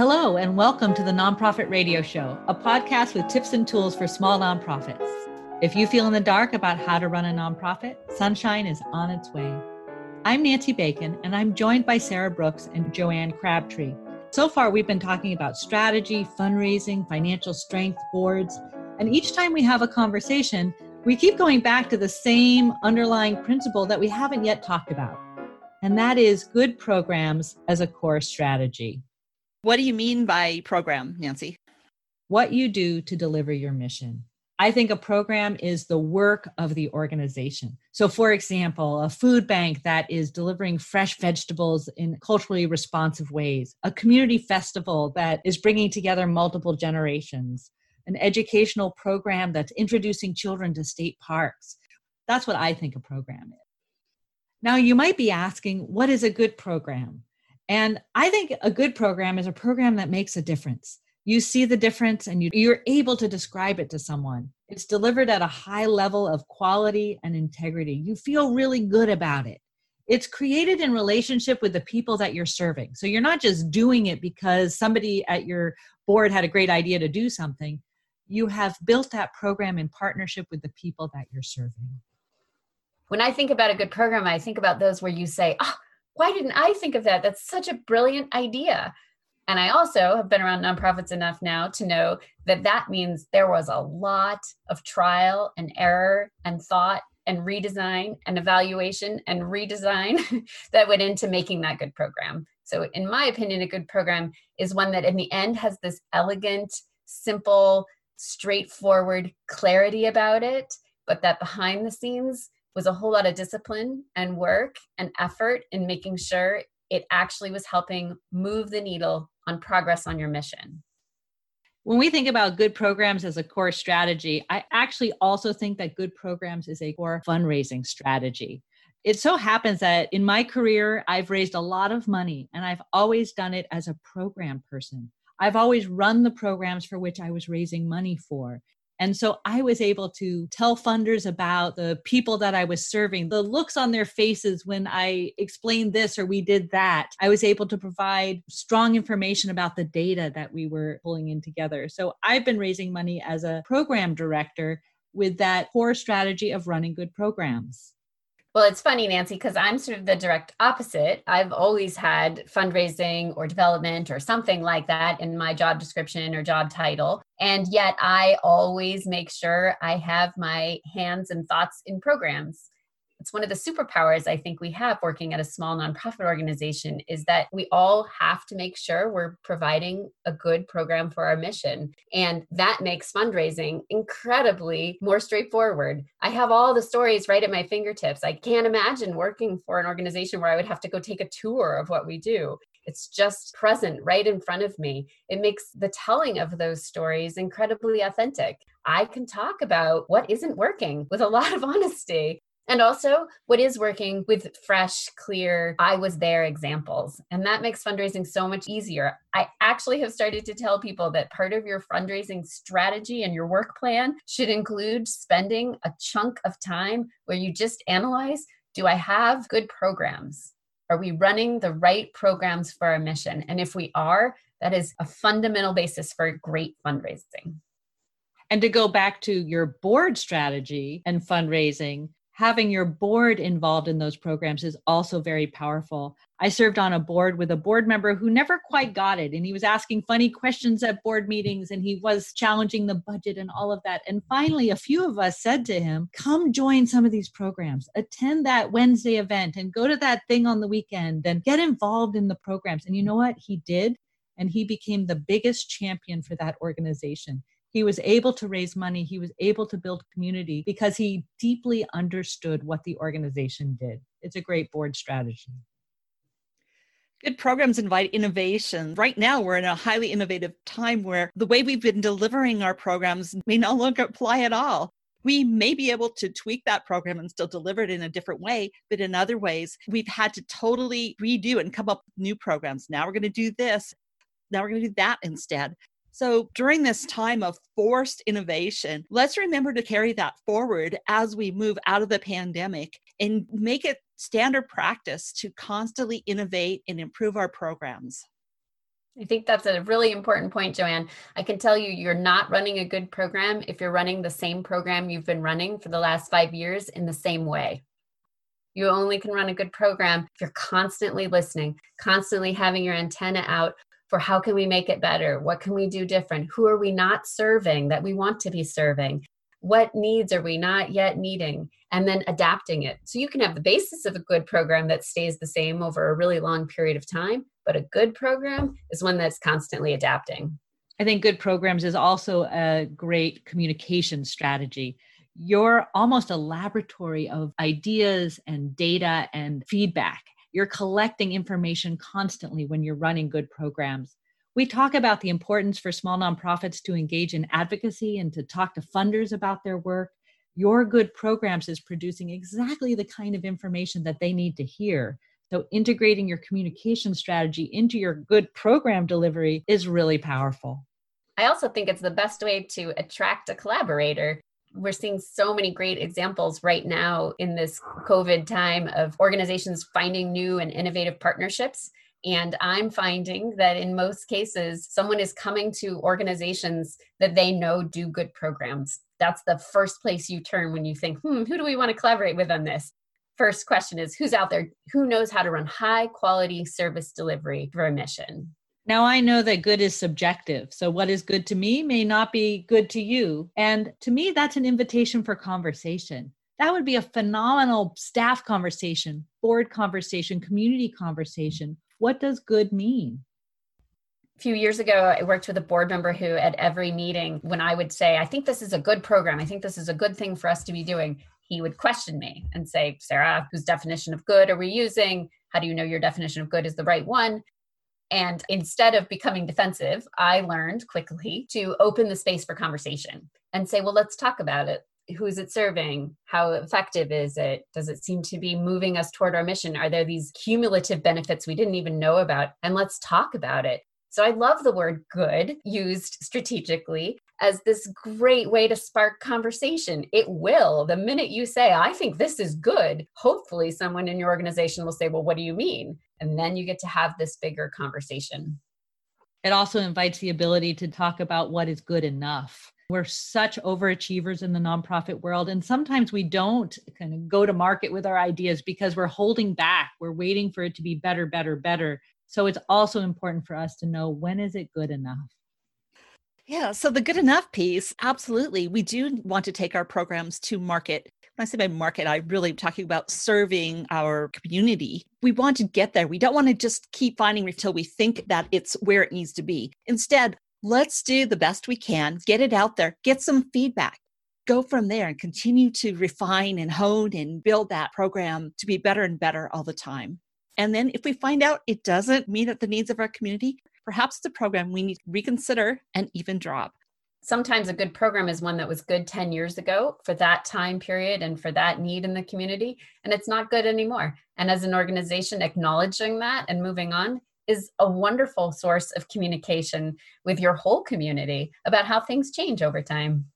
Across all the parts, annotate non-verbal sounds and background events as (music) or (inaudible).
Hello, and welcome to the Nonprofit Radio Show, a podcast with tips and tools for small nonprofits. If you feel in the dark about how to run a nonprofit, sunshine is on its way. I'm Nancy Bacon, and I'm joined by Sarah Brooks and Joanne Crabtree. So far, we've been talking about strategy, fundraising, financial strength, boards, and each time we have a conversation, we keep going back to the same underlying principle that we haven't yet talked about, and that is good programs as a core strategy. What do you mean by program, Nancy? What you do to deliver your mission. I think a program is the work of the organization. So, for example, a food bank that is delivering fresh vegetables in culturally responsive ways, a community festival that is bringing together multiple generations, an educational program that's introducing children to state parks. That's what I think a program is. Now, you might be asking, what is a good program? And I think a good program is a program that makes a difference. You see the difference and you, you're able to describe it to someone. It's delivered at a high level of quality and integrity. You feel really good about it. It's created in relationship with the people that you're serving. So you're not just doing it because somebody at your board had a great idea to do something. You have built that program in partnership with the people that you're serving. When I think about a good program, I think about those where you say, oh, why didn't I think of that? That's such a brilliant idea. And I also have been around nonprofits enough now to know that that means there was a lot of trial and error and thought and redesign and evaluation and redesign (laughs) that went into making that good program. So, in my opinion, a good program is one that in the end has this elegant, simple, straightforward clarity about it, but that behind the scenes was a whole lot of discipline and work and effort in making sure it actually was helping move the needle on progress on your mission. When we think about good programs as a core strategy, I actually also think that good programs is a core fundraising strategy. It so happens that in my career, I've raised a lot of money and I've always done it as a program person. I've always run the programs for which I was raising money for. And so I was able to tell funders about the people that I was serving, the looks on their faces when I explained this or we did that. I was able to provide strong information about the data that we were pulling in together. So I've been raising money as a program director with that core strategy of running good programs. Well, it's funny, Nancy, because I'm sort of the direct opposite. I've always had fundraising or development or something like that in my job description or job title. And yet I always make sure I have my hands and thoughts in programs it's one of the superpowers I think we have working at a small nonprofit organization is that we all have to make sure we're providing a good program for our mission. And that makes fundraising incredibly more straightforward. I have all the stories right at my fingertips. I can't imagine working for an organization where I would have to go take a tour of what we do. It's just present right in front of me. It makes the telling of those stories incredibly authentic. I can talk about what isn't working with a lot of (laughs) honesty and also what is working with fresh, clear, I was there examples. And that makes fundraising so much easier. I actually have started to tell people that part of your fundraising strategy and your work plan should include spending a chunk of time where you just analyze do I have good programs? Are we running the right programs for our mission? And if we are, that is a fundamental basis for great fundraising. And to go back to your board strategy and fundraising, having your board involved in those programs is also very powerful. I served on a board with a board member who never quite got it. And he was asking funny questions at board meetings and he was challenging the budget and all of that. And finally, a few of us said to him, Come join some of these programs, attend that Wednesday event and go to that thing on the weekend and get involved in the programs. And you know what? He did. And he became the biggest champion for that organization. He was able to raise money. He was able to build community because he deeply understood what the organization did. It's a great board strategy. Good programs invite innovation. Right now, we're in a highly innovative time where the way we've been delivering our programs may no longer apply at all. We may be able to tweak that program and still deliver it in a different way, but in other ways, we've had to totally redo and come up with new programs. Now we're going to do this. Now we're going to do that instead. So, during this time of forced innovation, let's remember to carry that forward as we move out of the pandemic and make it standard practice to constantly innovate and improve our programs. I think that's a really important point, Joanne. I can tell you, you're not running a good program if you're running the same program you've been running for the last five years in the same way. You only can run a good program if you're constantly listening, constantly having your antenna out for how can we make it better? What can we do different? Who are we not serving that we want to be serving? What needs are we not yet meeting? And then adapting it. So you can have the basis of a good program that stays the same over a really long period of time, but a good program is one that's constantly adapting. I think good programs is also a great communication strategy. You're almost a laboratory of ideas and data and feedback. You're collecting information constantly when you're running good programs. We talk about the importance for small nonprofits to engage in advocacy and to talk to funders about their work. Your good programs is producing exactly the kind of information that they need to hear. So, integrating your communication strategy into your good program delivery is really powerful. I also think it's the best way to attract a collaborator we're seeing so many great examples right now in this COVID time of organizations finding new and innovative partnerships. And I'm finding that in most cases, someone is coming to organizations that they know do good programs. That's the first place you turn when you think, hmm, who do we want to collaborate with on this? First question is who's out there? Who knows how to run high quality service delivery for a mission? Now, I know that good is subjective. So, what is good to me may not be good to you. And to me, that's an invitation for conversation. That would be a phenomenal staff conversation, board conversation, community conversation. What does good mean? A few years ago, I worked with a board member who, at every meeting, when I would say, I think this is a good program, I think this is a good thing for us to be doing, he would question me and say, Sarah, whose definition of good are we using? How do you know your definition of good is the right one? And instead of becoming defensive, I learned quickly to open the space for conversation and say, well, let's talk about it. Who is it serving? How effective is it? Does it seem to be moving us toward our mission? Are there these cumulative benefits we didn't even know about? And let's talk about it. So I love the word good used strategically as this great way to spark conversation. It will. The minute you say, I think this is good, hopefully someone in your organization will say, Well, what do you mean? And then you get to have this bigger conversation. It also invites the ability to talk about what is good enough. We're such overachievers in the nonprofit world. And sometimes we don't kind of go to market with our ideas because we're holding back. We're waiting for it to be better, better, better. So it's also important for us to know when is it good enough? Yeah, so the good enough piece, absolutely. We do want to take our programs to market. When I say by market, I really am talking about serving our community. We want to get there. We don't want to just keep finding until we think that it's where it needs to be. Instead, let's do the best we can, get it out there, get some feedback, go from there and continue to refine and hone and build that program to be better and better all the time. And then if we find out it doesn't meet the needs of our community, perhaps it's a program we need to reconsider and even drop. Sometimes a good program is one that was good 10 years ago for that time period and for that need in the community, and it's not good anymore. And as an organization, acknowledging that and moving on is a wonderful source of communication with your whole community about how things change over time.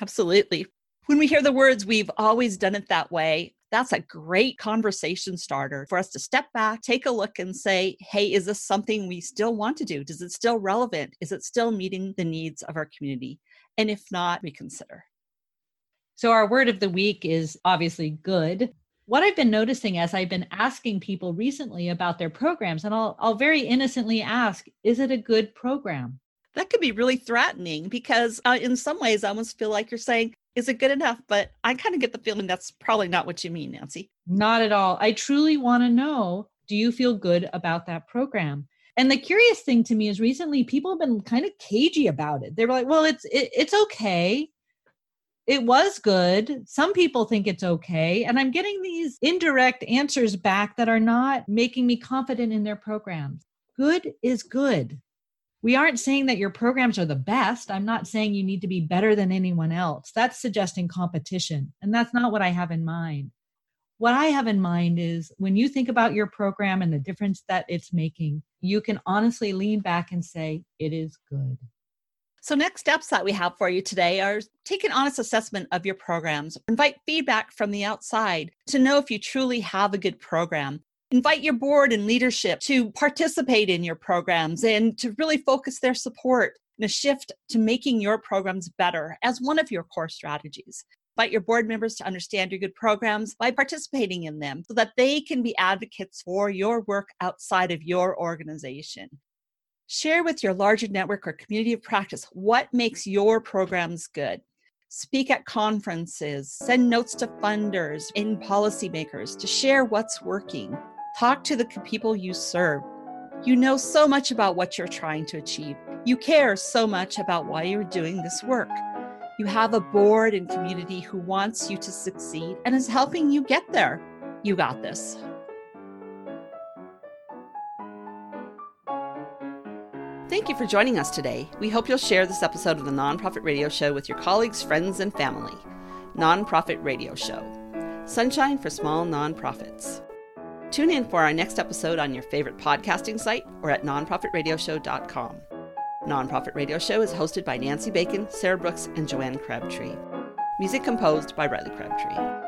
Absolutely. When we hear the words, we've always done it that way, that's a great conversation starter for us to step back, take a look, and say, hey, is this something we still want to do? Does it still relevant? Is it still meeting the needs of our community? And if not, reconsider. So, our word of the week is obviously good. What I've been noticing as I've been asking people recently about their programs, and I'll, I'll very innocently ask, is it a good program? That could be really threatening because, uh, in some ways, I almost feel like you're saying, is it good enough? But I kind of get the feeling that's probably not what you mean, Nancy. Not at all. I truly want to know do you feel good about that program? And the curious thing to me is recently people have been kind of cagey about it. They were like, well, it's it, it's okay. It was good. Some people think it's okay. And I'm getting these indirect answers back that are not making me confident in their programs. Good is good we aren't saying that your programs are the best. I'm not saying you need to be better than anyone else. That's suggesting competition. And that's not what I have in mind. What I have in mind is when you think about your program and the difference that it's making, you can honestly lean back and say, it is good. So, next steps that we have for you today are take an honest assessment of your programs, invite feedback from the outside to know if you truly have a good program. Invite your board and leadership to participate in your programs and to really focus their support in a shift to making your programs better as one of your core strategies. Invite your board members to understand your good programs by participating in them so that they can be advocates for your work outside of your organization. Share with your larger network or community of practice what makes your programs good. Speak at conferences, send notes to funders and policymakers to share what's working. Talk to the people you serve. You know so much about what you're trying to achieve. You care so much about why you're doing this work. You have a board and community who wants you to succeed and is helping you get there. You got this. Thank you for joining us today. We hope you'll share this episode of the Nonprofit Radio Show with your colleagues, friends, and family. Nonprofit Radio Show Sunshine for Small Nonprofits. Tune in for our next episode on your favorite podcasting site or at nonprofitradioshow.com. Nonprofit Radio Show is hosted by Nancy Bacon, Sarah Brooks, and Joanne Crabtree. Music composed by Riley Crabtree.